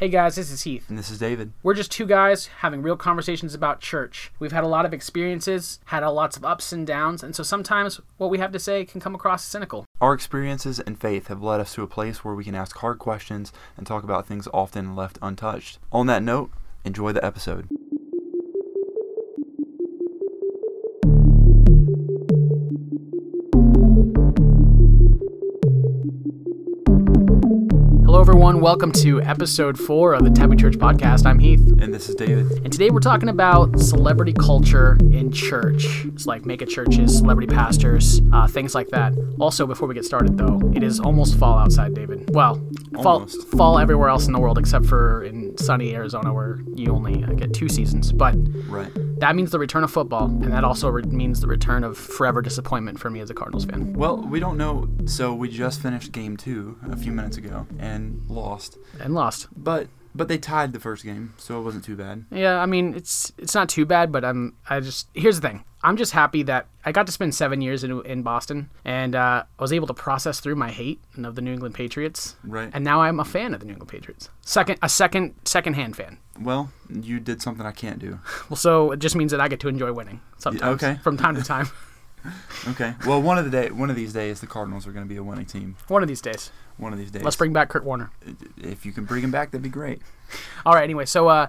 Hey guys, this is Heath. And this is David. We're just two guys having real conversations about church. We've had a lot of experiences, had a lots of ups and downs, and so sometimes what we have to say can come across cynical. Our experiences and faith have led us to a place where we can ask hard questions and talk about things often left untouched. On that note, enjoy the episode. Hello, everyone. Welcome to episode four of the Taboo Church podcast. I'm Heath. And this is David. And today we're talking about celebrity culture in church. It's like mega churches, celebrity pastors, uh, things like that. Also, before we get started, though, it is almost fall outside, David. Well, fall, fall everywhere else in the world except for in sunny Arizona where you only uh, get two seasons. But Right. That means the return of football, and that also re- means the return of forever disappointment for me as a Cardinals fan. Well, we don't know. So we just finished game two a few minutes ago and lost. And lost. But but they tied the first game, so it wasn't too bad. Yeah, I mean it's it's not too bad, but I'm I just here's the thing. I'm just happy that I got to spend seven years in in Boston, and uh, I was able to process through my hate of the New England Patriots, Right. and now I'm a fan of the New England Patriots. Second, a second second hand fan. Well, you did something I can't do. Well, so it just means that I get to enjoy winning sometimes, okay. from time to time. Okay. Well, one of the day, one of these days, the Cardinals are going to be a winning team. One of these days, One of these days. let's bring back Kurt Warner. If you can bring him back, that'd be great. All right. Anyway, so uh,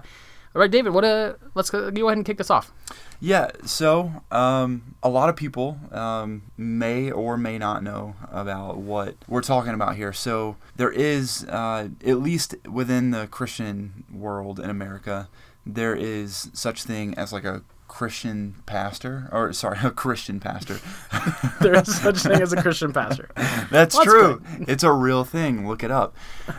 all right, David, what uh, let's go, go ahead and kick this off. Yeah, so um, a lot of people um, may or may not know about what we're talking about here. So there is, uh, at least within the Christian world in America, there is such thing as like a Christian pastor, or sorry, a Christian pastor. There is such thing as a Christian pastor. That's That's true. It's a real thing. Look it up.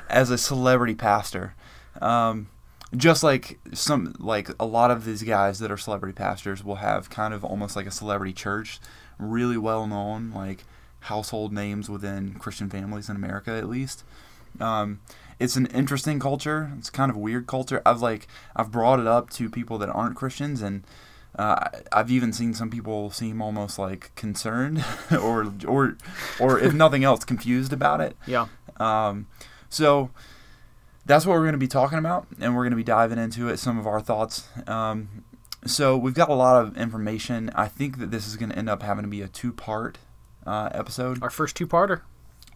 As a celebrity pastor, um, just like some, like a lot of these guys that are celebrity pastors will have kind of almost like a celebrity church, really well known, like household names within Christian families in America, at least. Um, it's an interesting culture. It's kind of weird culture. I've like I've brought it up to people that aren't Christians and. Uh, I've even seen some people seem almost like concerned, or or or if nothing else, confused about it. Yeah. Um, so that's what we're going to be talking about, and we're going to be diving into it. Some of our thoughts. Um, so we've got a lot of information. I think that this is going to end up having to be a two-part uh, episode. Our first two-parter.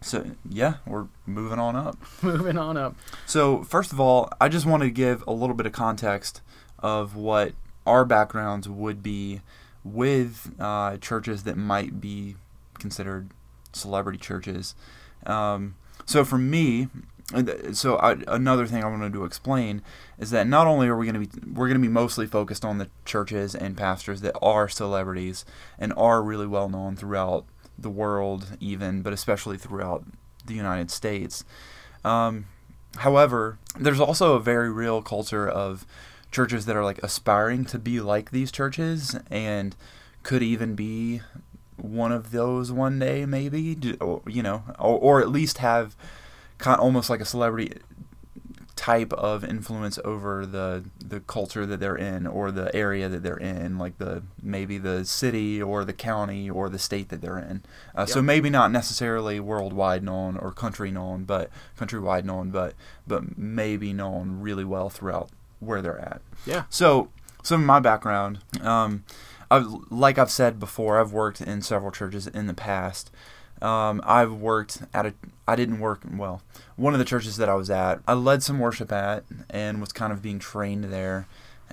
So yeah, we're moving on up. Moving on up. So first of all, I just want to give a little bit of context of what our backgrounds would be with uh, churches that might be considered celebrity churches. Um, so for me, so I, another thing I wanted to explain is that not only are we going to be we're going to be mostly focused on the churches and pastors that are celebrities and are really well known throughout the world, even but especially throughout the United States. Um, however, there's also a very real culture of churches that are like aspiring to be like these churches and could even be one of those one day, maybe, you know, or, or at least have kind almost like a celebrity type of influence over the the culture that they're in or the area that they're in like the maybe the city or the county or the state that they're in. Uh, so maybe not necessarily worldwide known or country known but countrywide known but but maybe known really well throughout where they're at. Yeah. so some of my background um, I've, like I've said before I've worked in several churches in the past um, I've worked at a. I didn't work well. One of the churches that I was at, I led some worship at, and was kind of being trained there.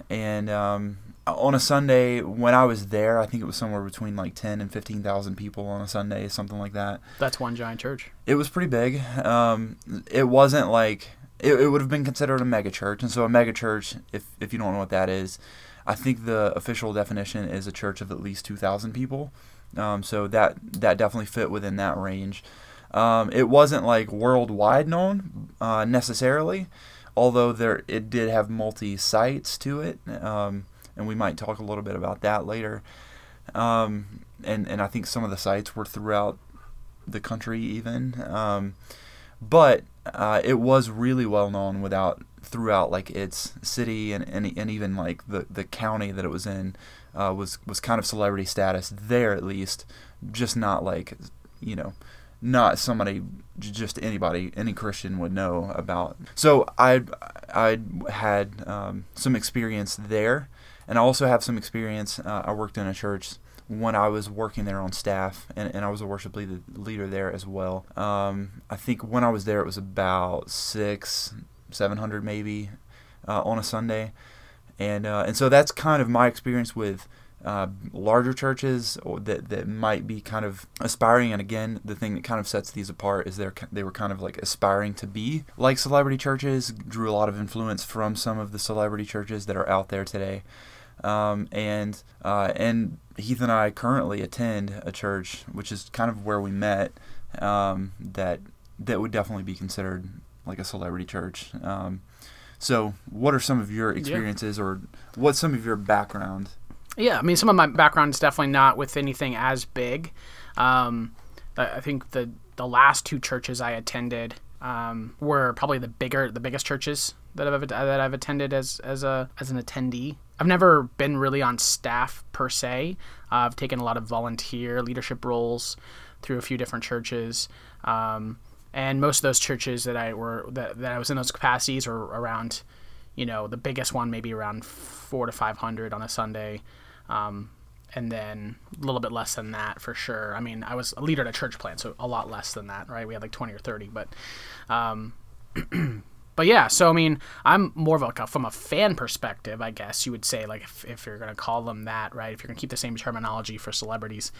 And um, on a Sunday, when I was there, I think it was somewhere between like ten and fifteen thousand people on a Sunday, something like that. That's one giant church. It was pretty big. Um, it wasn't like it, it would have been considered a mega church, and so a mega church, if if you don't know what that is, I think the official definition is a church of at least two thousand people. Um, so that that definitely fit within that range. Um, it wasn't like worldwide known uh, necessarily, although there it did have multi sites to it, um, and we might talk a little bit about that later. Um, and and I think some of the sites were throughout the country even, um, but uh, it was really well known without throughout like its city and, and, and even like the, the county that it was in uh, was was kind of celebrity status there at least, just not like you know not somebody just anybody any Christian would know about. So I I had um, some experience there, and I also have some experience. Uh, I worked in a church when I was working there on staff, and, and I was a worship leader, leader there as well. Um, I think when I was there, it was about six, seven hundred maybe uh, on a Sunday, and uh, and so that's kind of my experience with. Uh, larger churches that that might be kind of aspiring, and again, the thing that kind of sets these apart is they they were kind of like aspiring to be like celebrity churches. Drew a lot of influence from some of the celebrity churches that are out there today, um, and uh, and Heath and I currently attend a church, which is kind of where we met. Um, that that would definitely be considered like a celebrity church. Um, so, what are some of your experiences, yeah. or what's some of your background? Yeah, I mean, some of my background is definitely not with anything as big. Um, I think the the last two churches I attended um, were probably the bigger, the biggest churches that I've that I've attended as as a as an attendee. I've never been really on staff per se. Uh, I've taken a lot of volunteer leadership roles through a few different churches, um, and most of those churches that I were that, that I was in those capacities are around, you know, the biggest one maybe around four to five hundred on a Sunday. Um, and then a little bit less than that for sure. I mean, I was a leader at a church plant, so a lot less than that, right? We had like 20 or 30, but um, but yeah, so I mean, I'm more of like a, from a fan perspective, I guess you would say, like if, if you're gonna call them that, right? If you're gonna keep the same terminology for celebrities,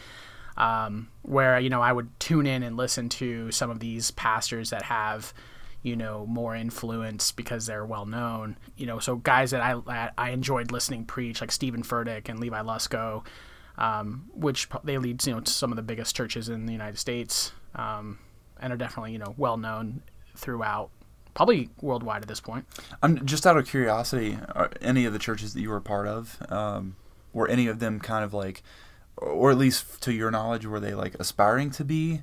um, where you know I would tune in and listen to some of these pastors that have, you know, more influence because they're well known. You know, so guys that I that I enjoyed listening preach, like Steven Furtick and Levi Lusko, um, which they lead you know to some of the biggest churches in the United States, um, and are definitely you know well known throughout probably worldwide at this point. I'm just out of curiosity. any of the churches that you were a part of, um, were any of them kind of like, or at least to your knowledge, were they like aspiring to be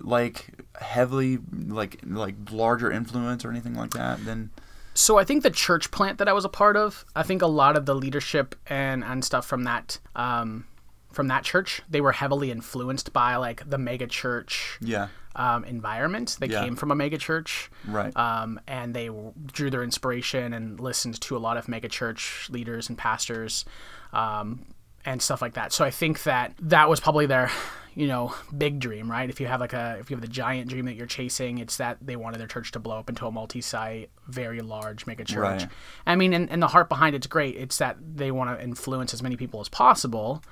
like heavily like like larger influence or anything like that? Then. So I think the church plant that I was a part of, I think a lot of the leadership and and stuff from that um, from that church, they were heavily influenced by like the mega church. Yeah um, environment. They yeah. came from a megachurch, right? Um, and they drew their inspiration and listened to a lot of megachurch leaders and pastors, um, and stuff like that. So I think that that was probably their, you know, big dream, right? If you have like a, if you have the giant dream that you're chasing, it's that they wanted their church to blow up into a multi-site, very large megachurch. Right. I mean, and, and the heart behind it's great. It's that they want to influence as many people as possible,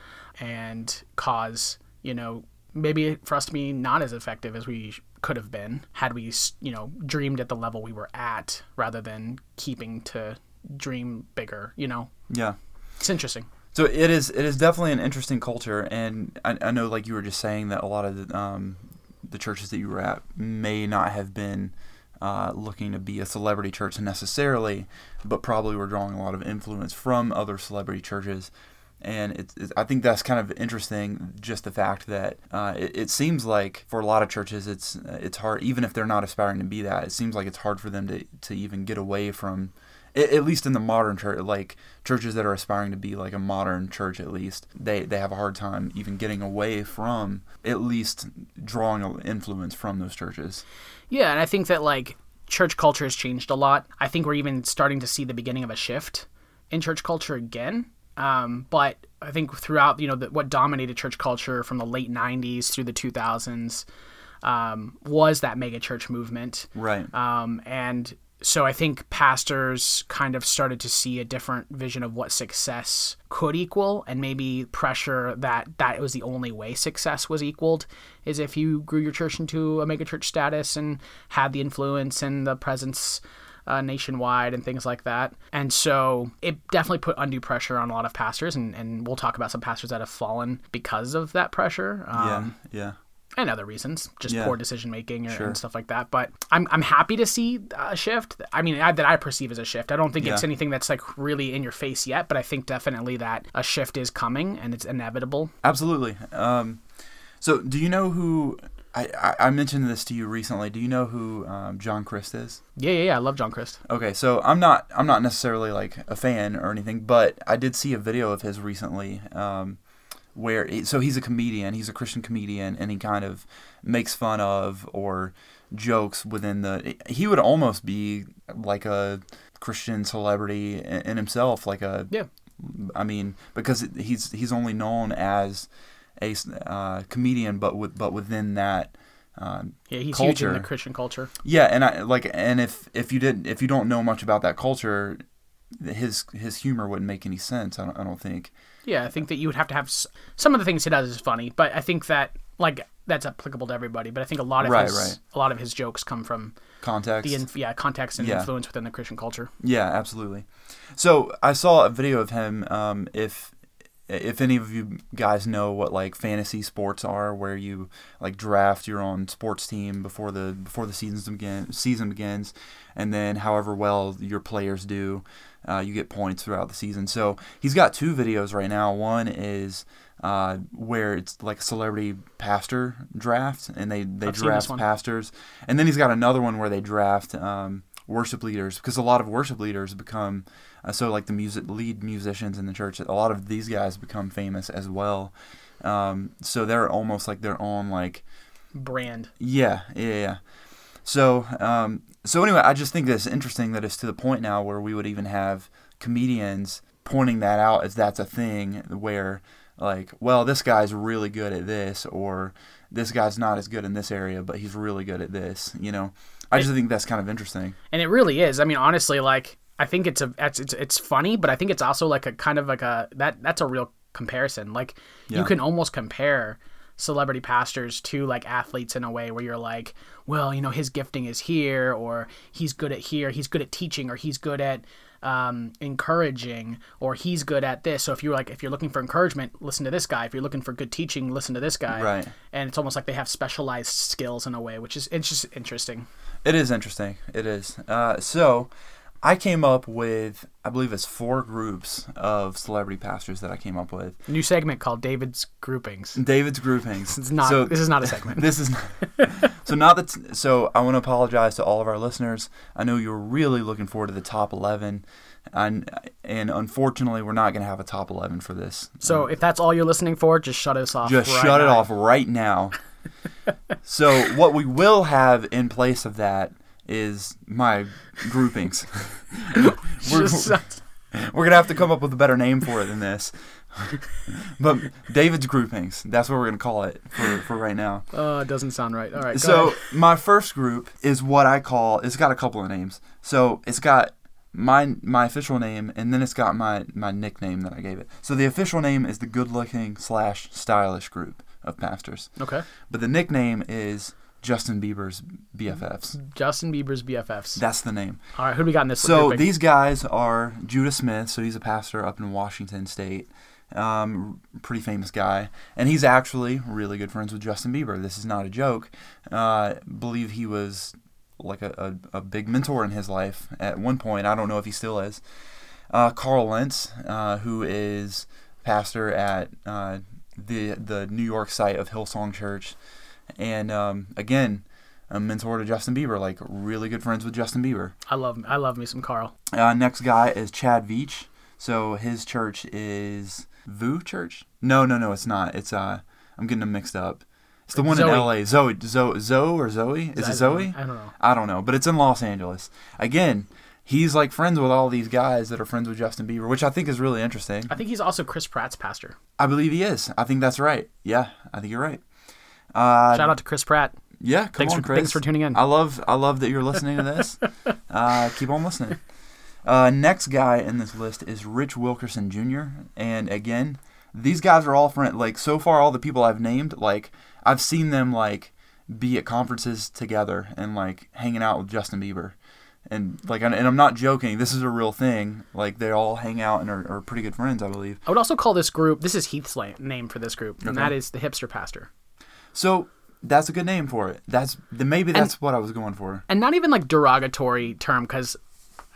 and cause you know maybe for us to be not as effective as we could have been had we, you know, dreamed at the level we were at rather than keeping to dream bigger, you know? Yeah. It's interesting. So it is. It is definitely an interesting culture, and I, I know, like you were just saying, that a lot of the, um, the churches that you were at may not have been uh, looking to be a celebrity church necessarily, but probably were drawing a lot of influence from other celebrity churches and it's, it's, I think that's kind of interesting. Just the fact that uh, it, it, seems like for a lot of churches, it's it's hard, even if they're not aspiring to be that. It seems like it's hard for them to to even get away from, at least in the modern church, like churches that are aspiring to be like a modern church. At least they they have a hard time even getting away from at least drawing influence from those churches. Yeah, and I think that like church culture has changed a lot. I think we're even starting to see the beginning of a shift in church culture again um, but I think throughout, you know, the, what dominated church culture from the late '90s through the 2000s um, was that mega church movement. Right. Um, and so I think pastors kind of started to see a different vision of what success could equal, and maybe pressure that that was the only way success was equaled is if you grew your church into a megachurch status and had the influence and the presence uh, nationwide and things like that. And so it definitely put undue pressure on a lot of pastors, and, and we'll talk about some pastors that have fallen because of that pressure. Um, yeah, yeah and other reasons, just yeah. poor decision making sure. and stuff like that. But I'm, I'm happy to see a shift. I mean, I, that I perceive as a shift. I don't think yeah. it's anything that's like really in your face yet, but I think definitely that a shift is coming and it's inevitable. Absolutely. Um, so, do you know who I, I mentioned this to you recently. Do you know who um, John Crist is? Yeah, yeah, yeah. I love John Crist. Okay, so I'm not I'm not necessarily like a fan or anything, but I did see a video of his recently, um, where so he's a comedian, he's a Christian comedian, and he kind of makes fun of or jokes within the. He would almost be like a Christian celebrity in, himself, like a. Yeah. I mean, because he's he's only known as a uh, comedian, but with, but within that. Um, Yeah, he's culture. huge in the Christian culture. yeah, and I like, and if if you didn't, if you don't know much about that culture, his his humor wouldn't make any sense. I don't, I don't think. Yeah, I think that you would have to have s- some of the things he does is funny, but I think that like that's applicable to everybody. But I think a lot of Right, his right. a lot of his jokes come from Context. the inf- yeah context and Yeah. influence within the Christian culture. Yeah, absolutely. So I saw a video of him. Um, if if any of you guys know what like fantasy sports are, where you like draft your own sports team before the before the seasons begin season begins, and then however well your players do, uh, you get points throughout the season. So he's got two videos right now. One is uh, where it's like a celebrity pastor draft, and they they I've draft pastors, and then he's got another one where they draft um, worship leaders because a lot of worship leaders become uh, so like the music lead musicians in the church. A lot of these guys become famous as well. Um, so they're almost like their own like Brand. yeah, yeah, yeah. So, um, so anyway, I just think that's interesting that it's to the point now where we would even have comedians pointing that out as that's a thing where, like, well, this guy's really good at this, or this guy's not as good in this area, but he's really good at this. You know, I just think that's kind of interesting. and it really is. I mean, honestly, like I think it's a it's it's, it's funny, but I think it's also like a kind of like a that that's a real comparison. Like you can almost compare celebrity pastors to like athletes in a way where you're like, well, you know, his gifting is here, or he's good at here, he's good at teaching, or he's good at um, encouraging, or he's good at this. So if you're like if you're looking for encouragement, listen to this guy. If you're looking for good teaching, listen to this guy. Right. And it's almost like they have specialized skills in a way, which is it's just interesting. It is interesting. It is. Uh, so, I came up with, I believe it's four groups of celebrity pastors that I came up with. New segment called David's Groupings. David's groupings. It's not. So, this is not a segment. this is Not, so not that. So I want to apologize to all of our listeners. I know you're really looking forward to the top eleven, and and unfortunately, we're not going to have a top eleven for this. So um, if that's all you're listening for, just shut us off. Just right shut it off right now. so what we will have in place of that is my groupings. we're, we're gonna have to come up with a better name for it than this. but David's groupings. That's what we're gonna call it for, for right now. oh, it doesn't sound right. All right. So ahead. my first group is what I call. It's got a couple of names. So it's got my my official name, and then it's got my my nickname that I gave it. So the official name is the Good Looking slash Stylish Group of Pastors, okay. but the nickname is Justin Bieber's BFFs. Justin Bieber's BFFs. That's the name. all right. Who do we got in this? So these guys are Judah Smith. So he's a pastor up in Washington State. Um, pretty famous guy, and he's actually really good friends with Justin Bieber. This is not a joke. Uh, believe he was like a, a, a big mentor in his life at one point. I don't know if he still is. Uh, Carl Lentz, uh, who is pastor at uh, the the New York site of Hillsong Church, and um, again, a mentor to Justin Bieber. Like really good friends with Justin Bieber. I love I love me some Carl. Uh, next guy is Chad Veach. So his church is VOUS Church. No, no, no, it's not. It's uh, I'm getting them mixed up. It's the one Zoe. in L.A. Zoe, Zoe, Zoe or Zoe? Is I it Zoe? I don't know. I don't know, but it's in Los Angeles. Again, he's like friends with all these guys that are friends with Justin Bieber, which I think is really interesting. I think he's also Chris Pratt's pastor. I believe he is. I think that's right. Yeah, I think you're right. Uh, Shout out to Chris Pratt. Yeah, come Thanks on, for Chris. thanks for tuning in. I love I love that you're listening to this. uh, keep on listening. Uh, next guy in this list is Rich Wilkerson Jr. And again, these guys are all friends. Like so far, all the people I've named, like I've seen them like be at conferences together and like hanging out with Justin Bieber. And like, and I'm not joking. This is a real thing. Like they all hang out and are, are pretty good friends, I believe. I would also call this group. This is Heath's name for this group, and Okay. that is the hipster pastor. So that's a good name for it. That's maybe that's what I was going for. and not even like derogatory term because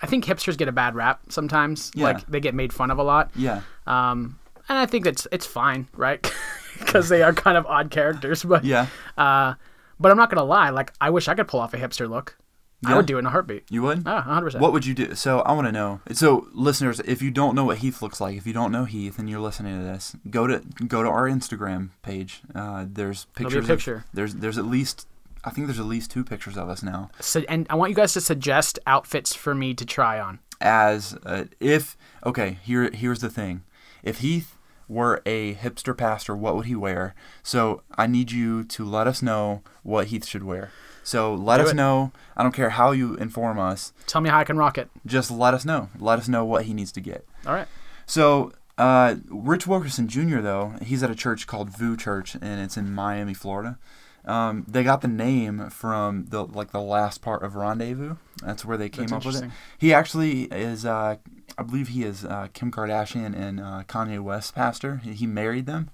I think hipsters get a bad rap sometimes. Yeah. Like they get made fun of a lot. Yeah. Um, and I think it's it's fine, right? Because they are kind of odd characters. But Yeah. uh, but I'm not gonna lie. Like I wish I could pull off a hipster look. I Yeah? would do it in a heartbeat. You would? Ah, 100%. What would you do? So I want to know. So listeners, if you don't know what Heath looks like, if you don't know Heath and you're listening to this, go to go to our Instagram page. Uh, there's pictures. a of- picture. there's there's at least I think there's at least two pictures of us now. So, and I want you guys to suggest outfits for me to try on. As uh, if okay, here here's the thing. If Heath were a hipster pastor, what would he wear? So I need you to let us know what Heath should wear. So let Do us it. know. I don't care how you inform us. Tell me how I can rock it. Just let us know. Let us know what he needs to get. All right. So, uh, Rich Wilkerson Jr., though, he's at a church called VOUS Church, and it's in Miami, Florida. Um, they got the name from the like the last part of Rendezvous. That's where they came That's up with it. He actually is, uh, I believe he is uh, Kim Kardashian and uh, Kanye West pastor. He, he married them.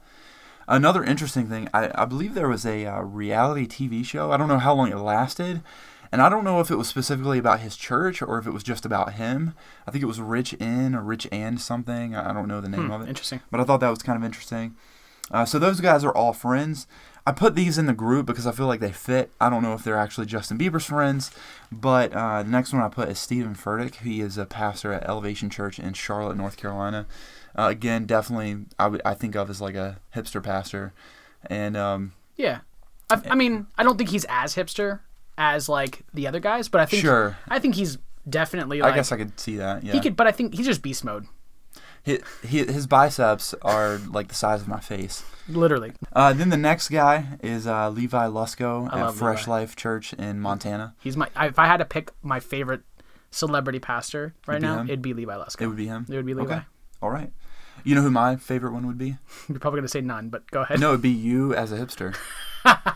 Another interesting thing, I, I believe there was a uh, reality TV show. I don't know how long it lasted. And I don't know if it was specifically about his church or if it was just about him. I think it was Rich In or Rich and something. I don't know the name Hmm, of it. interesting. But I thought that was kind of interesting. Uh, so those guys are all friends. I put these in the group because I feel like they fit. I don't know if they're actually Justin Bieber's friends, but uh, the next one I put is Steven Furtick. He is a pastor at Elevation Church in Charlotte, North Carolina. Uh, again, definitely I I think of as like a hipster pastor, and um, Yeah. I, I mean, I don't think he's as hipster as like the other guys, but I think sure, I think he's definitely like I guess I could see that. Yeah, he could, but I think he's just beast mode, Hi- hi- his biceps are like the size of my face. literally. Uh, then the next guy is uh, Levi Lusko I at Fresh Levi. Life Church in Montana. He's my. If I had to pick my favorite celebrity pastor right It'd now, it'd be Levi Lusko. It would be him. It would be Levi. Okay. All right. You know who my favorite one would be? You're probably gonna say none, but go ahead. No, it'd be you as a hipster.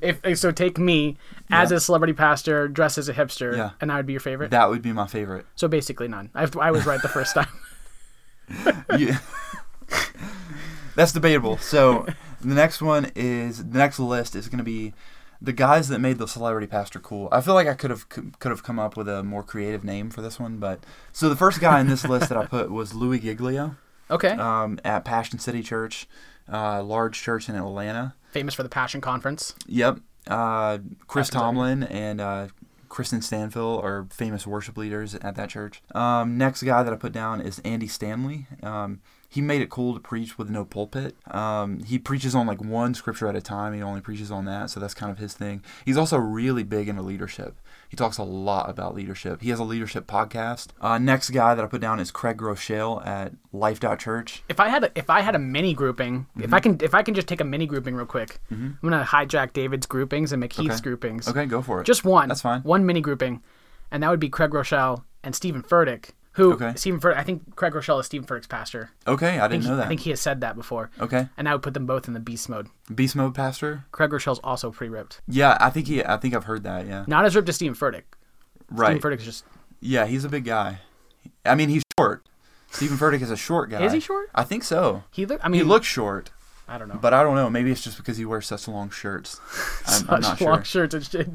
If, if so, take me as Yeah. a celebrity pastor, dressed as a hipster, Yeah. and I would be your favorite. That would be my favorite. so basically none. I, I was right the first time. You- That's debatable. So the next one is the next list is going to be the guys that made the celebrity pastor cool. I feel like I could have could have come up with a more creative name for this one, but so the first guy in this list that I put was Louis Giglio Okay. um, at Passion City Church, uh, large church in Atlanta. Famous for the Passion Conference. Yep. Uh, Chris every- Tomlin and uh, Kristen Stanfill are famous worship leaders at that church. Um, next guy that I put down is Andy Stanley. Um, he made it cool to preach with no pulpit. Um, he preaches on like one scripture at a time. He only preaches on that, so that's kind of his thing. He's also really big into leadership. He talks a lot about leadership. He has a leadership podcast. Uh, next guy that I put down is Craig Groeschel at Life Church. If I had a, if I had a mini grouping, if Mm-hmm. I can if I can just take a mini grouping real quick, I'm gonna hijack David's groupings and make Heath's Okay. groupings. Okay, go for it. Just one. That's fine. One mini grouping, and that would be Craig Groeschel and Steven Furtick. Who Okay. Steven Furtick? I think Craig Groeschel is Steven Furtick's pastor. okay, I I didn't know he, that. I think he has said that before, okay, and I would put them both in the beast mode. Beast Mode Pastor. Craig Groeschel's also pretty ripped, Yeah, I think he. I think I've heard that. Yeah. not as ripped as Steven Furtick. Right. Steven Furtick's just Yeah, he's a big guy. I mean, he's short. Steven Furtick is a short guy. is he short? I think so. He look. I mean, he looks short, I don't know. but I don't know. Maybe it's just because he wears such long shirts. I'm, I'm not Such long sure. shirts. It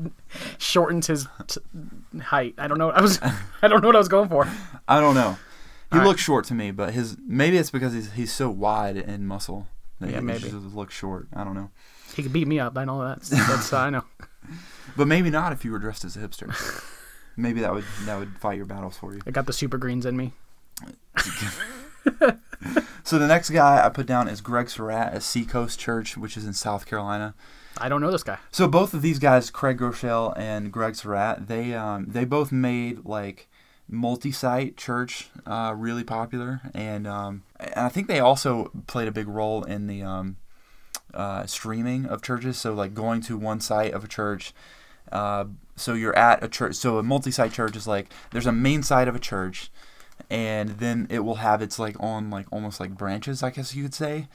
shortens his t- height. I don't know. I was. I don't know what I was going for. I don't know. He All right. looks short to me, but his maybe it's because he's he's so wide in muscle. that Yeah, he maybe. just looks short. I don't know. He could beat me up. I know that. That's I know. But maybe not if you were dressed as a hipster. maybe that would that would fight your battles for you. I got the super greens in me. So the next guy I put down is Greg Surratt at Seacoast Church, which is in South Carolina. I don't know this guy. So both of these guys, Craig Groeschel and Greg Surratt, they um, they both made like multi-site church uh, really popular, and um, and I think they also played a big role in the um, uh, streaming of churches. So like going to one site of a church. Uh, so you're at a church. So a multi-site church is like there's a main site of a church, and then it will have its like on like almost like branches, I guess you could say,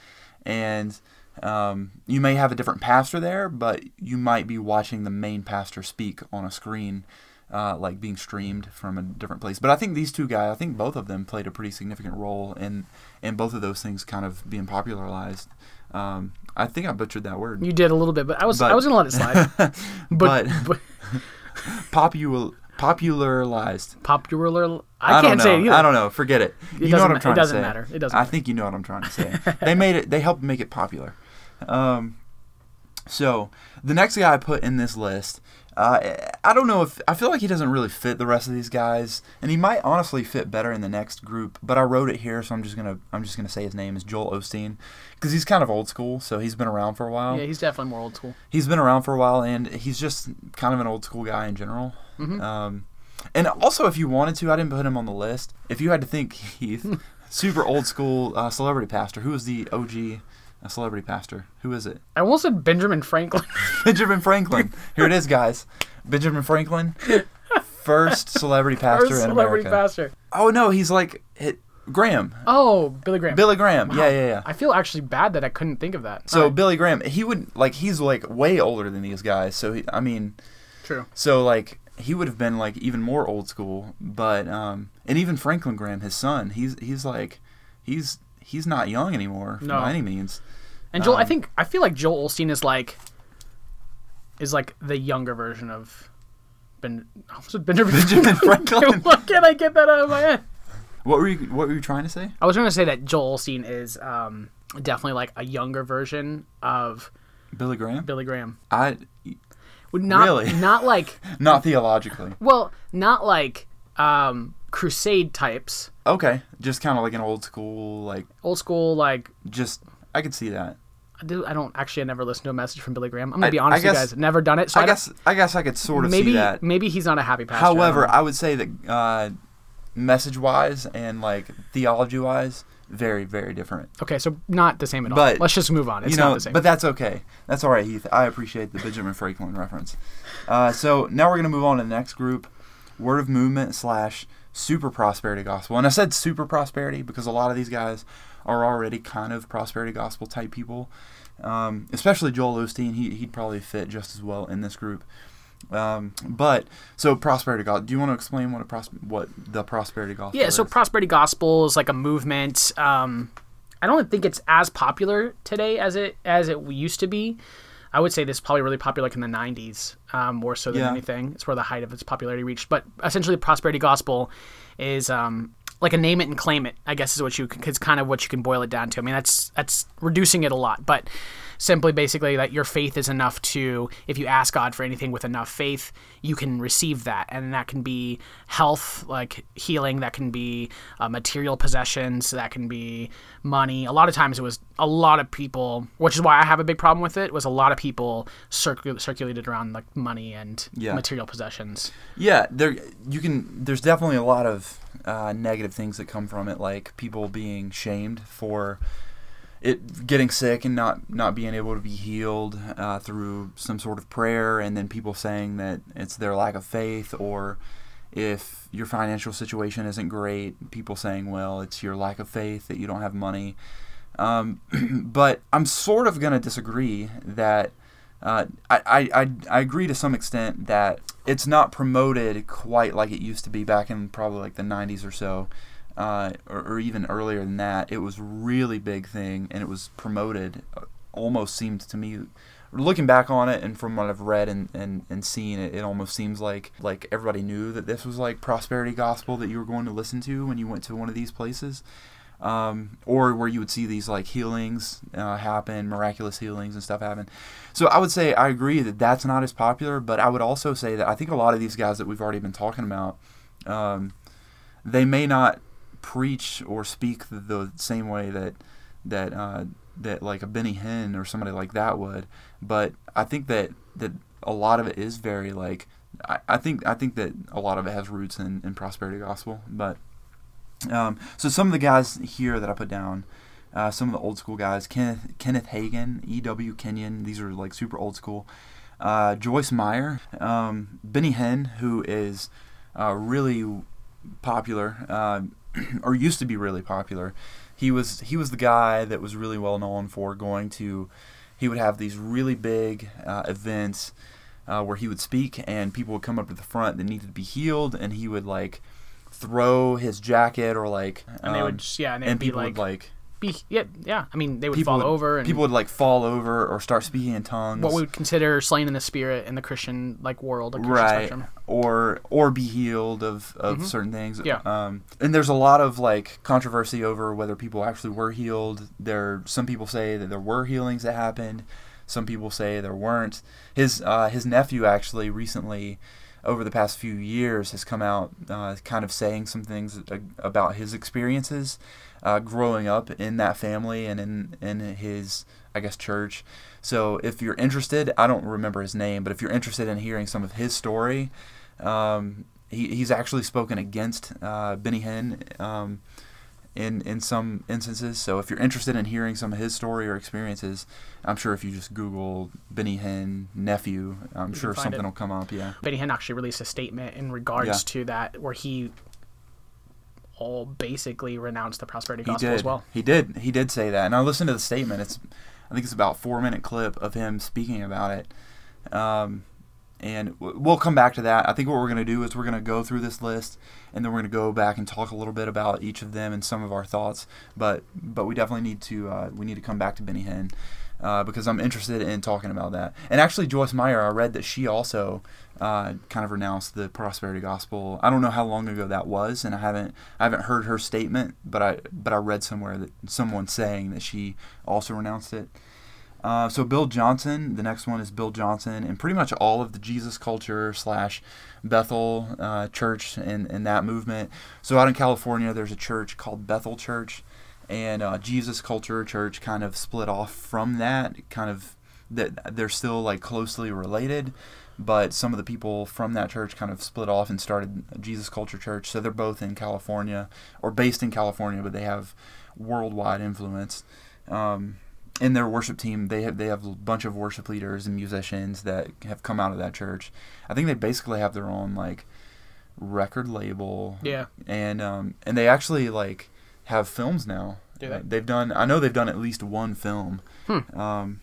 and um, you may have a different pastor there, but you might be watching the main pastor speak on a screen, uh, like being streamed from a different place. But I think these two guys, I think both of them played a pretty significant role in in both of those things kind of being popularized. Um, I think I butchered that word. You did a little bit, but I was But- I was gonna let it slide. But, But- but Popul- popularized. popular. I, I, can't know. say it either. I don't know. Forget it. It you know doesn't what I'm it trying doesn't to say. matter. It doesn't I matter. think you know what I'm trying to say. they made it. They helped make it popular. Um, so the next guy I put in this list, uh, I don't know if I feel like he doesn't really fit the rest of these guys, and he might honestly fit better in the next group. But I wrote it here, so I'm just gonna I'm just gonna say his name is Joel Osteen because he's kind of old school, so he's been around for a while. Yeah, he's definitely more old school. He's been around for a while, and he's just kind of an old school guy in general. Mhm. Um, and also, if you wanted to, I didn't put him on the list. If you had to think, Heath, super old school uh, celebrity pastor. Who is the OG uh, celebrity pastor? Who is it? I almost said Benjamin Franklin. Benjamin Franklin. Here it is, guys. Benjamin Franklin, first celebrity pastor First in celebrity America. pastor. Oh no, he's like it, Graham. Oh, Billy Graham. Billy Graham. Yeah, yeah, yeah. I feel actually bad that I couldn't think of that. So Alright, Billy Graham, he would like he's like way older than these guys. So he, I mean, true. so like he would have been like even more old school. But um, and even Franklin Graham, his son, he's he's like he's he's not young anymore No. by any means. And Joel, I Um, think I feel like Joel Olstein is like is like the younger version of Ben. I Benjamin, Benjamin Franklin. Why can't I get that out of my head? What were you What were you trying to say? I was trying to say that Joel Olstein is um, definitely like a younger version of Billy Graham. Billy Graham. I Would Not Really? not like not theologically. well, not like um, crusade types, Okay, just kind of like an old school, like old school like. just I could see that. I do. I don't actually. I never listened to a message from Billy Graham. I'm gonna I- be honest I with you guys. Never done it. So I, I guess I guess I could sort of maybe see that. maybe he's not a happy pastor. However, know. I would say that uh, message wise and like theology wise, very very different. okay, so not the same at all. But, Let's just move on. It's you know, not the same. but that's okay. That's all right, Heath. I appreciate the Benjamin Franklin reference. Uh, so now we're gonna move on to the next group, word of movement slash super prosperity gospel. And I said super prosperity because a lot of these guys are already kind of prosperity gospel type people. Um, especially Joel Osteen, he he'd probably fit just as well in this group. Um, but so prosperity gospel. Do you want to explain what a pros- what the prosperity gospel? Is. Yeah, so is? prosperity gospel is like a movement. Um, I don't think it's as popular today as it as it used to be. I would say this is probably really popular like in the '90s, um, more so than Yeah. anything. It's where the height of its popularity reached. But essentially, prosperity gospel is um, like a name it and claim it. I guess is what you is kind of what you can boil it down to. I mean, that's that's reducing it a lot, but simply basically that your faith is enough to if you ask god for anything with enough faith you can receive that and that can be health like healing that can be uh, material possessions that can be money a lot of times it was a lot of people which is why i have a big problem with it was a lot of people circul- circulated around like money and Yeah. material possessions Yeah, there you can. There's definitely a lot of uh, negative things that come from it, like people being shamed for it getting sick and not not being able to be healed uh, through some sort of prayer, and then people saying that it's their lack of faith, or if your financial situation isn't great, people saying, well, it's your lack of faith that you don't have money. Um, but I'm sort of going to disagree that uh, I, I, I, agree to some extent that it's not promoted quite like it used to be back in probably like the 90s or so, uh, or, or even earlier than that. It was really big thing and it was promoted, uh, almost seemed to me. Looking back on it and from what I've read and, and, and seen, it, it almost seems like like everybody knew that this was like prosperity gospel that you were going to listen to when you went to one of these places um, or where you would see these like healings uh, happen, miraculous healings and stuff happen. So I would say I agree that that's not as popular, but I would also say that I think a lot of these guys that we've already been talking about, um, they may not preach or speak the, the same way that that uh, that like a Benny Hinn or somebody like that would, but I think that that a lot of it is very like I, I think I think that a lot of it has roots in, in prosperity gospel, but. Um, so some of the guys here that I put down, uh, some of the old school guys, Kenneth Kenneth Hagin, E.W. Kenyon, these are like super old school. Uh, Joyce Meyer, um, Benny Hinn, who is uh, really popular, uh, or used to be really popular. He was he was the guy that was really well known for going to. He would have these really big uh, events uh, where he would speak, and people would come up to the front that needed to be healed, and he would like throw his jacket or like and they um, would just yeah and and be people like, would like be yeah yeah i mean they would fall would, over and people would like fall over or start speaking in tongues what we would consider slain in the spirit in the christian like world christian right spectrum or or be healed of of Mhm. certain things Yeah. um and there's a lot of like controversy over whether people actually were healed there some people say that there were healings that happened Some people say there weren't. His uh, his nephew actually recently, over the past few years, has come out uh, kind of saying some things about his experiences uh, growing up in that family and in in his I guess church. So if you're interested, I don't remember his name, but if you're interested in hearing some of his story, um, he, he's actually spoken against uh, Benny Hinn um, in in some instances. So if you're interested in hearing some of his story or experiences, I'm sure if you just Google Benny Hinn nephew, I'm You sure something it. will come up. Yeah. Benny Hinn actually released a statement in regards Yeah. to that where he all basically renounced the prosperity gospel as well. He did. He did say that, and I listened to the statement. It's, I think it's about four minute clip of him speaking about it, um, and we'll come back to that. I think what we're gonna do is we're gonna go through this list, and then we're gonna go back and talk a little bit about each of them and some of our thoughts. But but we definitely need to uh, we need to come back to Benny Hinn. Uh, because I'm interested in talking about that, and actually Joyce Meyer, I read that she also uh, kind of renounced the prosperity gospel. I don't know how long ago that was, and I haven't I haven't heard her statement, but I but I read somewhere that someone saying that she also renounced it. Uh, so Bill Johnson, the next one is Bill Johnson, and pretty much all of the Jesus culture slash Bethel uh, church and, and that movement. So out in California, there's a church called Bethel Church, and uh, Jesus culture church kind of split off from that. Kind of that they're still like closely related, but some of the people from that church kind of split off and started Jesus Culture Church. So they're both in California or based in California, but they have worldwide influence. Um, in their worship team, they have they have a bunch of worship leaders and musicians that have come out of that church. I think they basically have their own like record label, Yeah. and um, and they actually like have films now. Uh, they've done. I know they've done at least one film. Hmm. Um,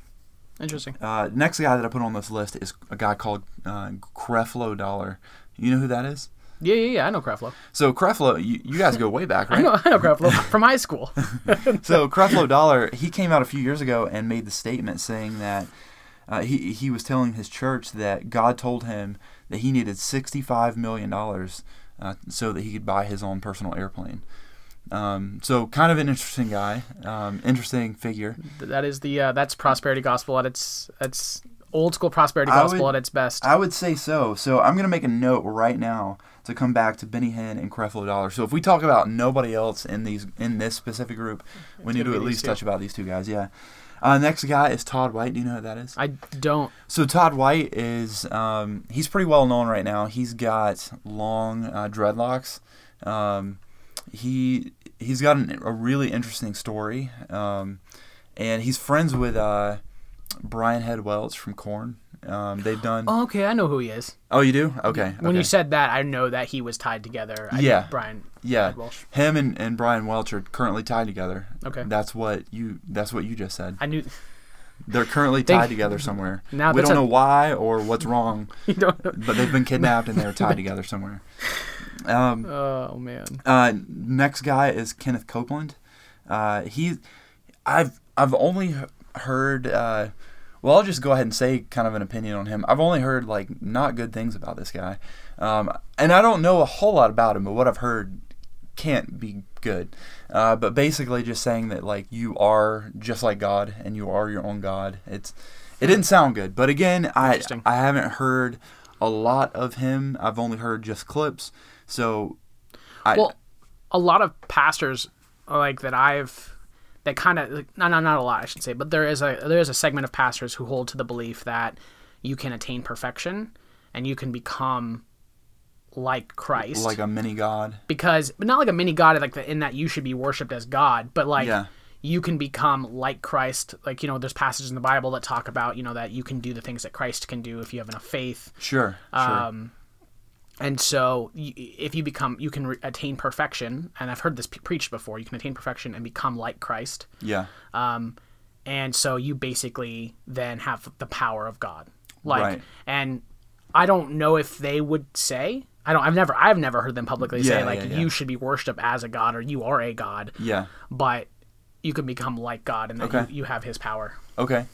Interesting. uh, next guy that I put on this list is a guy called uh, Creflo Dollar. You know who that is? Yeah, yeah, yeah. I know Creflo. So Creflo, you, you guys go way back, I right? know, I know Creflo from high school. so Creflo Dollar, he came out a few years ago and made the statement saying that uh, he he was telling his church that God told him that he needed sixty five million dollars uh, so that he could buy his own personal airplane. Um, so kind of an interesting guy, um, interesting figure. That is the uh, that's prosperity gospel at its its old school prosperity gospel would- at its best. I would say so. So I'm gonna make a note right now to come back to Benny Hinn and Creflo Dollar. So if we talk about nobody else in these in this specific group, we need gonna at least two. touch about these two guys. Yeah. Uh, next guy is Todd White. Do you know who that is? I don't. So Todd White is um, he's pretty well known right now. He's got long uh, dreadlocks. Um, he he's got an, a really interesting story, um, and he's friends with uh, Brian Head Welch from Korn. Um, they've done. Oh, okay, I know who he is. Oh, you do? Okay. When okay. you said that, I know that he was tied together. I Yeah. Brian. yeah, Welch. him and, and Brian Welch are currently tied together. Okay. That's what you. That's what you just said. I knew. They're currently They- tied together somewhere. Now we don't a- know why or what's wrong, You don't know. but they've been kidnapped and they're tied together somewhere. Um, Oh man. Uh, next guy is Kenneth Copeland. Uh, he, I've I've only heard. Uh, well, I'll just go ahead and say kind of an opinion on him. I've only heard like not good things about this guy, um, and I don't know a whole lot about him. But what I've heard can't be good. Uh, but basically, just saying that like you are just like God and you are your own God. It's it didn't sound good. But again, I I haven't heard a lot of him. I've only heard just clips. So, I, Well, a lot of pastors like that I've that kind of like, no no not a lot I should say, but there is a there is a segment of pastors who hold to the belief that you can attain perfection and you can become like Christ. like a mini god. because but not like a mini god like the, in that you should be worshipped as God, but like Yeah. you can become like Christ. Like you know, there's passages in the Bible that talk about you know that you can do the things that Christ can do if you have enough faith. Sure, sure. Um, And so, if you become, you can re- attain perfection. And I've heard this preached before. You can attain perfection and become like Christ. yeah, Um, and so you basically then have the power of God. Like, Right. and I don't know if they would say. I don't. I've never. I've never heard them publicly say like yeah, yeah. you should be worshipped as a god or you are a god. yeah. But you can become like God and then Okay. you, you have His power. Okay.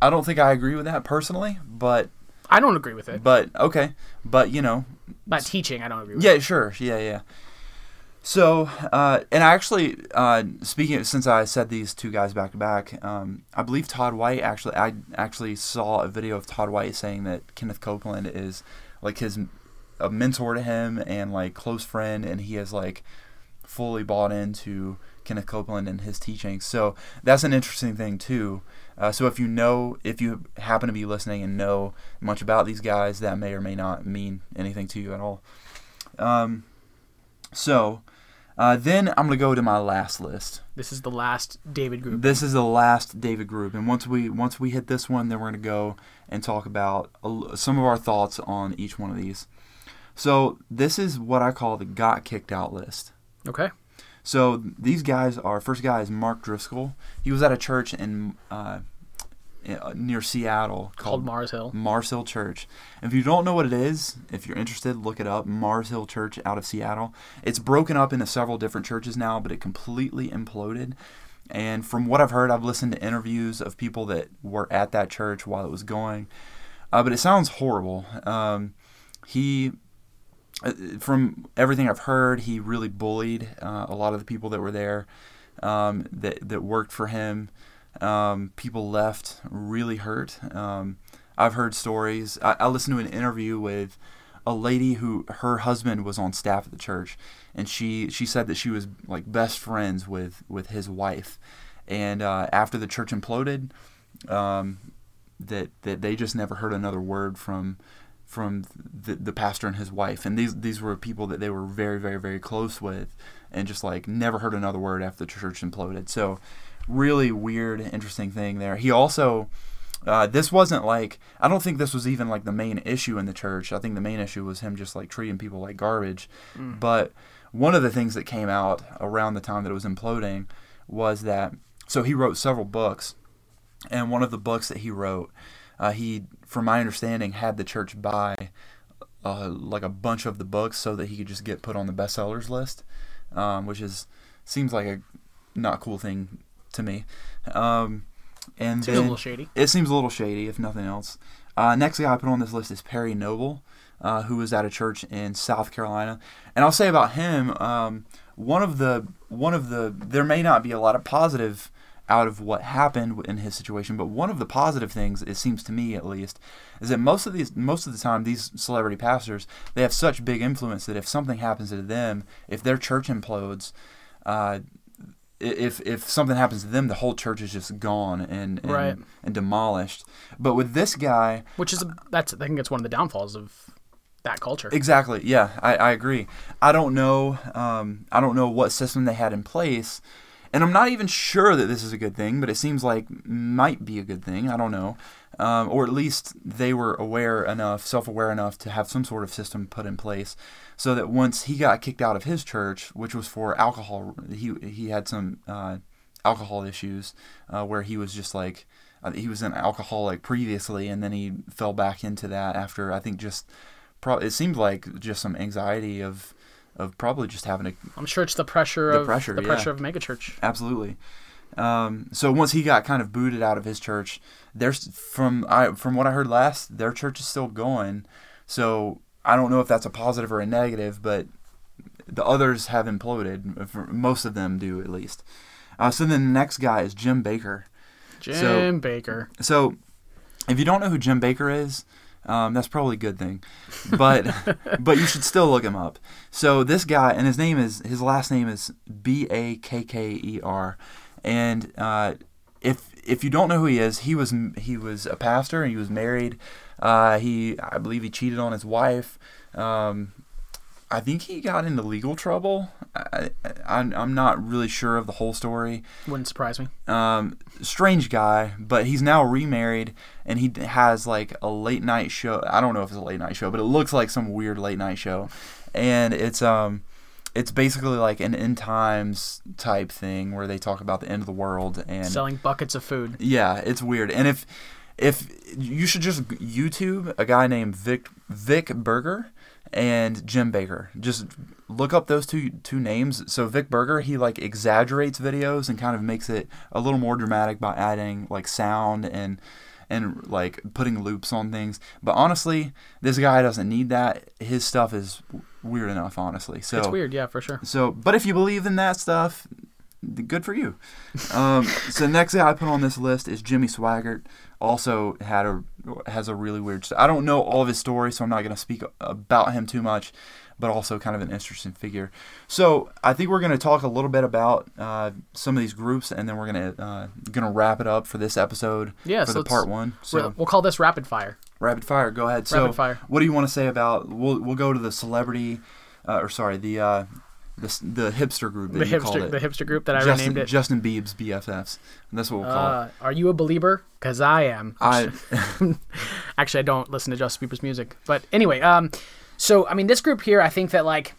I don't think I agree with that personally, but I don't agree with it. but okay, but you know, That teaching, I don't agree with. yeah, sure, yeah, yeah. So, uh, and actually, uh, speaking of, since I said these two guys back to back, um, I believe Todd White actually, I actually saw a video of Todd White saying that Kenneth Copeland is like his a mentor to him and like close friend, and he has like fully bought into Kenneth Copeland and his teachings. So that's an interesting thing too. Uh, so if you know, if you happen to be listening and know much about these guys, that may or may not mean anything to you at all. Um, so uh, then I'm gonna go to my last list. This is the last David group. This is the last David group, and once we once we hit this one, then we're gonna go and talk about a, some of our thoughts on each one of these. So this is what I call the got kicked out list. Okay. So these guys are first guy is Mark Driscoll. He was at a church in uh, near Seattle Called Mars Hill. Mars Hill Church. If you don't know what it is, if you're interested, look it up. Mars Hill Church out of Seattle. It's broken up into several different churches now, but it completely imploded. And from what I've heard, I've listened to interviews of people that were at that church while it was going. Uh, but it sounds horrible. Um, he, from everything I've heard, he really bullied uh, a lot of the people that were there um, that that worked for him. Um, people left really hurt. Um, I've heard stories. I, I listened to an interview with a lady who her husband was on staff at the church, and she she said that she was like best friends with with his wife, and uh, after the church imploded, um, that that they just never heard another word from from the, the pastor and his wife, and these these were people that they were very very very close with, and just like never heard another word after the church imploded. So really weird, interesting thing there. He also, uh, this wasn't like, I don't think this was even like the main issue in the church. I think the main issue was him just like treating people like garbage. Mm. But one of the things that came out around the time that it was imploding was that, so he wrote several books. And one of the books that he wrote, uh, he, from my understanding, had the church buy uh, like a bunch of the books so that he could just get put on the bestsellers list, um, which is seems like a not cool thing to me. Um, and Seems a little shady. it seems a little shady, if nothing else. Uh, next guy I put on this list is Perry Noble, uh, who was at a church in South Carolina. And I'll say about him, um, one of the one of the there may not be a lot of positive out of what happened in his situation, but one of the positive things, it seems to me at least, is that most of these most of the time these celebrity pastors they have such big influence that if something happens to them, if their church implodes, uh, if if something happens to them, the whole church is just gone and and, Right. and demolished. But with this guy, Which is a, that's I think it's one of the downfalls of that culture. exactly, yeah, I, I agree. I don't know, um, I don't know what system they had in place, and I'm not even sure that this is a good thing. But it seems like might be a good thing. I don't know, um, or at least they were aware enough, self-aware enough to have some sort of system put in place, so that once he got kicked out of his church, which was for alcohol, he he had some uh, alcohol issues uh, where he was just like uh, he was an alcoholic previously, and then he fell back into that after I think just pro- it seemed like just some anxiety of of probably just having a I'm sure it's the pressure The of pressure, the yeah. pressure of megachurch. absolutely. Um, so once he got kind of booted out of his church, there's from I from what I heard last, their church is still going. So I don't know if that's a positive or a negative, but the others have imploded. Most of them do at least. Uh, so then the next guy is Jim Bakker. Jim So- Bakker. So, if you don't know who Jim Bakker is, um, that's probably a good thing, but but you should still look him up. So this guy, and his name is his last name is B A K K E R, and uh, if if you don't know who he is, he was he was a pastor and he was married. Uh, he I believe he cheated on his wife. Um, I think he got into legal trouble. I, I, I'm not really sure of the whole story Wouldn't surprise me. um, strange guy, but he's now remarried and he has like a late night show. I don't know if it's a late night show, but it looks like some weird late night show, and it's um, it's basically like an end times type thing where they talk about the end of the world and Selling buckets of food. yeah, it's weird. And if if you should just YouTube a guy named Vic Vic Berger and Jim Bakker. Just look up those two two names. So Vic Berger, he like exaggerates videos and kind of makes it a little more dramatic by adding like sound and and like putting loops on things. But honestly, this guy doesn't need that. His stuff is weird enough, honestly. So It's weird, yeah, for sure. So, but if you believe in that stuff, good for you. Um, so the next guy I put on this list is Jimmy Swaggart. Also had a has a really weird. I don't know all of his story, so I'm not going to speak about him too much. But also kind of an interesting figure. So I think we're going to talk a little bit about uh, some of these groups, and then we're going to uh, going to wrap it up for this episode. Yeah, for so the part one. So we'll call this rapid fire. rapid fire. Go ahead. So fire. what do you want to say about? We'll we'll go to the celebrity, uh, or sorry, the uh, the the hipster group that The you called it. the hipster group that I Justin, renamed it. Justin Biebs BFFs. And that's what we'll call it. Uh, are you a believer? Because I am. I Actually, I don't listen to Justin Bieber's music. But anyway, um, so I mean, this group here, I think that like,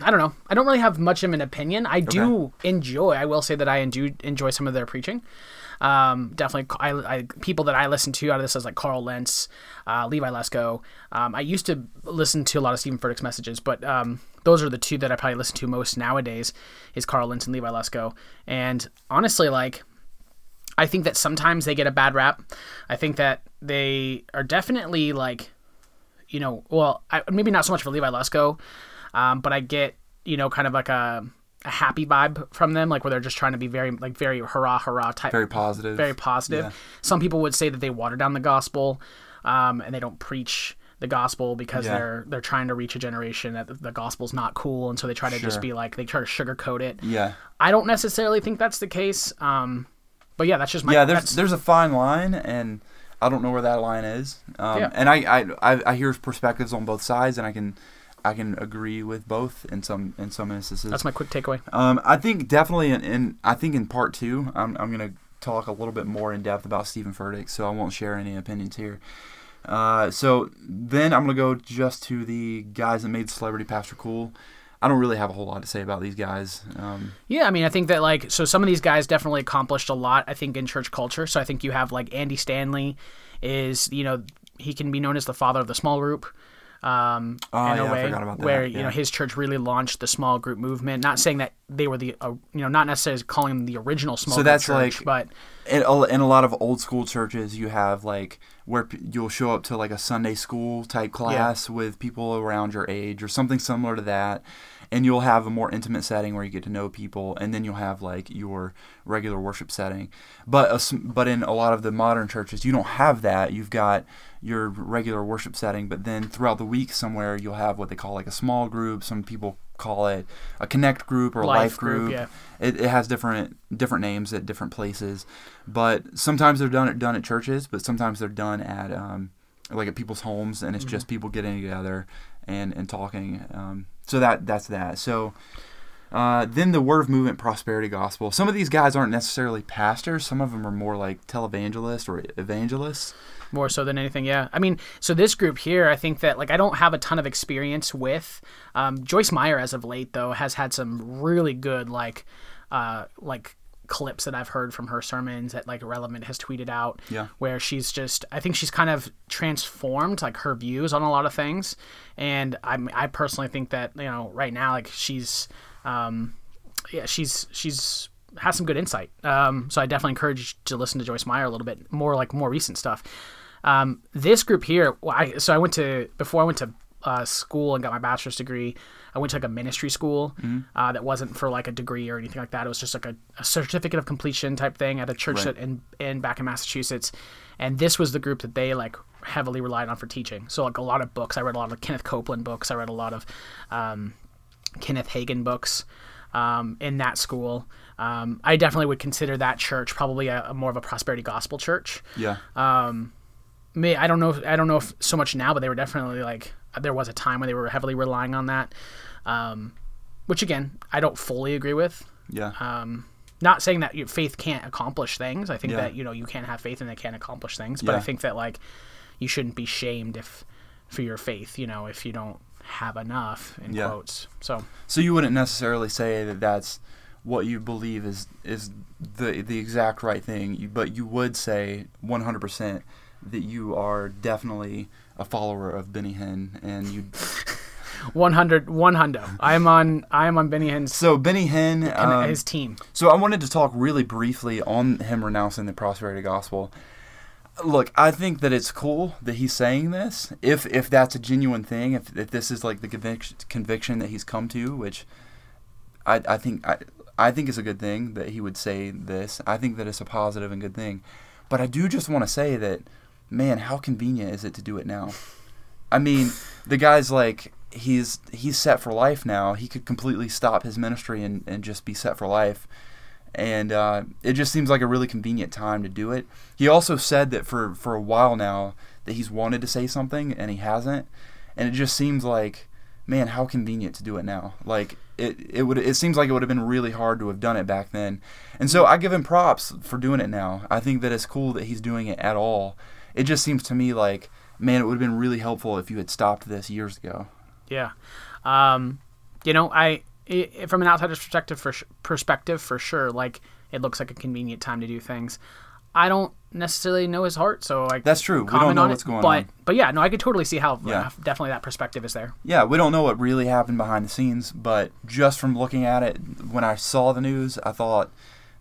I don't know, I don't really have much of an opinion. I do enjoy. I will say that I do enjoy some of their preaching. Um, definitely, I, I people that I listen to out of this is like Carl Lentz, uh, Levi Lusko. Um, I used to listen to a lot of Steven Furtick's messages, but um, those are the two that I probably listen to most nowadays. Is Carl Lentz and Levi Lusko. And honestly, like I think that sometimes they get a bad rap. I think that they are definitely like, you know, well, I, maybe not so much for Levi Lusko, um, but I get, you know, kind of like a, a happy vibe from them, like where they're just trying to be very, like very hurrah, hurrah type, very positive. very positive. Yeah. Some people would say that they water down the gospel, um, and they don't preach the gospel because Yeah. they're they're trying to reach a generation that the, the gospel's not cool, and so they try to just be like they try to sugarcoat it. yeah. I don't necessarily think that's the case. Um, but yeah, that's just my yeah, there's there's a fine line, and I don't know where that line is. Um, Yeah. And I, I I I hear perspectives on both sides, and I can I can agree with both in some in some instances. That's my quick takeaway. Um, I think definitely in, in I think in part two, I'm I'm gonna talk a little bit more in depth about Steven Furtick, so I won't share any opinions here. Uh, so then I'm gonna go just to the guys that made Celebrity Pastor cool. I don't really have a whole lot to say about these guys. Um, Yeah, I mean, I think that like so some of these guys definitely accomplished a lot. I think in church culture. So I think you have like Andy Stanley, is you know he can be known as the father of the small group. Um, Oh, in yeah, a I way, forgot about that, where you know his church really launched the small group movement. Not saying that they were the uh, you know not necessarily calling them the original small So group that's church, like- but in a, in a lot of old school churches, you have like where p- you'll show up to like a Sunday school type class with people around your age or something similar to that, and you'll have a more intimate setting where you get to know people, and then you'll have like your regular worship setting. But a, but in a lot of the modern churches, you don't have that. You've got your regular worship setting, but then throughout the week somewhere you'll have what they call like a small group. Some people call it a connect group or a Life life group, group. yeah. It, it has different different names at different places, but sometimes they're done at done at churches, but sometimes they're done at um, like at people's homes, and it's just people getting together and and talking. Um, so that that's that. So. Uh, then the word of movement prosperity gospel. Some of these guys aren't necessarily pastors. Some of them are more like televangelists or evangelists. More so than anything yeah. I mean so this group here i think that like i don't have a ton of experience with um, joyce meyer as of late though has had some really good like uh like clips that i've heard from her sermons that like relevant has tweeted out Yeah. where she's just i think she's kind of transformed like her views on a lot of things. And i i personally think that you know right now like she's um yeah she's she's has some good insight. Um so i definitely encourage you to listen to joyce meyer a little bit more like more recent stuff um, this group here, well, I, so I went to before I went to uh, school and got my bachelor's degree. I went to like a ministry school uh, that wasn't for like a degree or anything like that. It was just like a, a certificate of completion type thing at a church Right. that in in back in Massachusetts. And this was the group that they like heavily relied on for teaching. So like a lot of books. I read a lot of Kenneth Copeland books. I read a lot of um, Kenneth Hagin books um, in that school. Um, I definitely would consider that church probably a, a more of a prosperity gospel church Yeah. May I don't know I don't know if so much now, but they were definitely like there was a time when they were heavily relying on that, um, which again I don't fully agree with. yeah. Um, not saying that your faith can't accomplish things. I think Yeah. that you know you can't have faith and they can't accomplish things. But I think that like you shouldn't be shamed if for your faith. You know if you don't have enough in Yeah. quotes. So So you wouldn't necessarily say that that's what you believe is is the the exact right thing, but you would say 100% that you are definitely a follower of Benny Hinn, and you. 100 one hundo. I am on I am on Benny Hinn's So Benny Hinn, and um, his team. So I wanted to talk really briefly on him renouncing the prosperity gospel. look, I think that it's cool that he's saying this. If if that's a genuine thing, if, if this is like the conviction conviction that he's come to, which I I think I I think is a good thing that he would say this. I think that it's a positive and good thing. But I do just want to say that, man, how convenient is it to do it now? I mean, the guy's like he's he's set for life now. He could completely stop his ministry and, and just be set for life. And uh, it just seems like a really convenient time to do it. He also said that for, for a while now that he's wanted to say something and he hasn't. And it just seems like, man, how convenient to do it now. Like it, it would it seems like it would have been really hard to have done it back then. And so I give him props for doing it now. I think that it's cool that he's doing it at all. It just seems to me like, man, it would have been really helpful if you had stopped this years ago. Yeah. Um, you know, I i from an outsider's perspective, for perspective, for sure, like it looks like a convenient time to do things. I don't necessarily know his heart, so I that's true. We don't know what's it, going but, on. But yeah, no, I could totally see how Yeah. uh, definitely that perspective is there. Yeah, we don't know what really happened behind the scenes, but just from looking at it, when I saw the news, I thought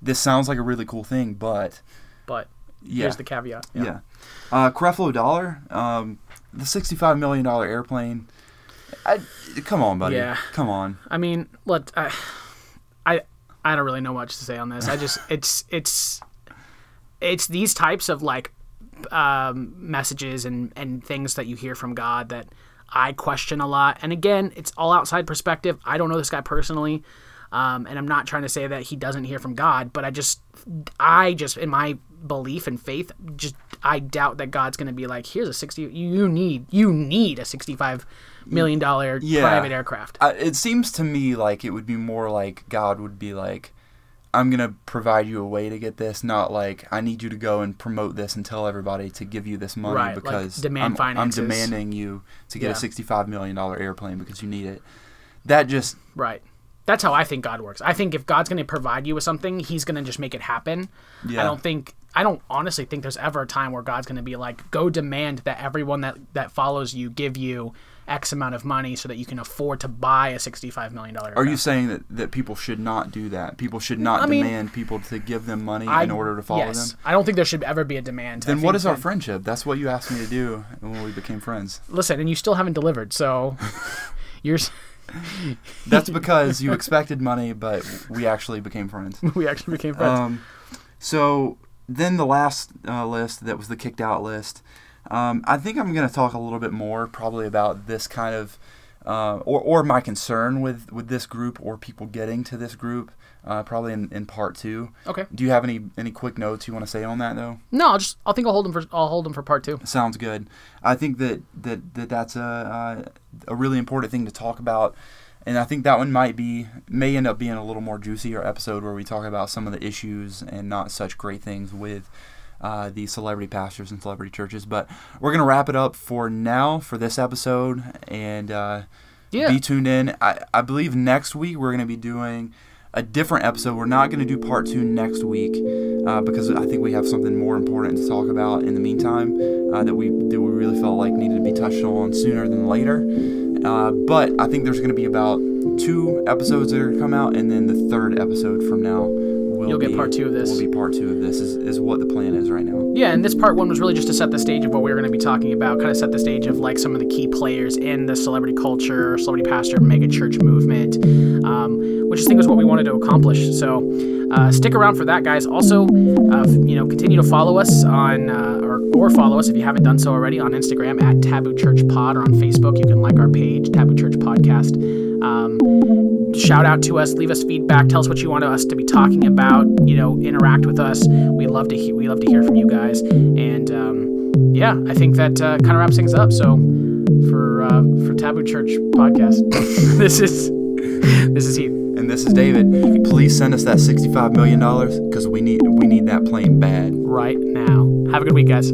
this sounds like a really cool thing. But But yeah, here's the caveat. yeah, uh, Creflo Dollar, um, the sixty-five million dollar airplane. I, come on, buddy. Yeah. Come on. I mean, look, I, I, I don't really know much to say on this. I just, it's, it's, it's these types of like um, messages and and things that you hear from God that I question a lot. And again, it's all outside perspective. I don't know this guy personally. Um, and I'm not trying to say that he doesn't hear from God, but I just, I just, in my belief and faith, just, I doubt that God's going to be like, here's a 60, you need, you need a 65 million dollar Yeah. private aircraft. I, it seems to me like it would be more like God would be like, I'm gonna provide you a way to get this, not like I need you to go and promote this and tell everybody to give you this money Right, like because demand I'm, I'm demanding you to get Yeah. a 65 million dollar airplane because you need it. That just Right. That's how I think God works. I think if God's going to provide you with something, He's going to just make it happen. Yeah. I don't think. I don't honestly think there's ever a time where God's going to be like, go demand that everyone that that follows you give you X amount of money so that you can afford to buy a sixty-five million dollar. Are you saying that, that people should not do that? People should not I mean, demand people to give them money I, in order to follow yes. them? I don't think there should ever be a demand. Then what think our friendship? That's what you asked me to do when we became friends. Listen, and you still haven't delivered, so you're. That's because you expected money, but we actually became friends. we actually became friends. Um, so then the last uh, list that was the kicked out list. Um, I think I'm going to talk a little bit more probably about this kind of, uh, or, or my concern with, with this group or people getting to this group, uh, probably in, in part two. okay. Do you have any any quick notes you want to say on that though? No, I'll just. I'll think I'll hold them for. I'll hold them for part two. Sounds good. I think that that, that that's a uh, a really important thing to talk about, and I think that one might be may end up being a little more juicier episode where we talk about some of the issues and not such great things with uh, the celebrity pastors and celebrity churches. But we're gonna wrap it up for now for this episode, and uh, Yeah. be tuned in. I, I believe next week we're gonna be doing. A different episode. We're not going to do part two next week uh, because I think we have something more important to talk about in the meantime uh, that we that we really felt like needed to be touched on sooner than later. Uh, but I think there's going to be about two episodes that are going to come out, and then the third episode from now will You'll get part two of this. Will be part two of this. Is, is what the plan is right now. Yeah, and this part one was really just to set the stage of what we were going to be talking about, kind of set the stage of like some of the key players in the celebrity culture, celebrity pastor, mega church movement, um, which I think was what we wanted to accomplish. So uh, stick around for that, guys. Also, uh, you know, continue to follow us on, uh, or, or follow us if you haven't done so already on Instagram at Taboo Church Pod or on Facebook. You can like our page, Taboo Church Podcast. Um, shout out to us, leave us feedback, tell us what you want us to be talking about. You know, interact with us. We love to hear. We love to hear from you guys. And um, yeah, I think that uh, kind of wraps things up. So for uh, for Taboo Church podcast, this is this is Heath. And this is David. Please send us that sixty-five million dollars because we need we need that plane bad. right now. Have a good week, guys.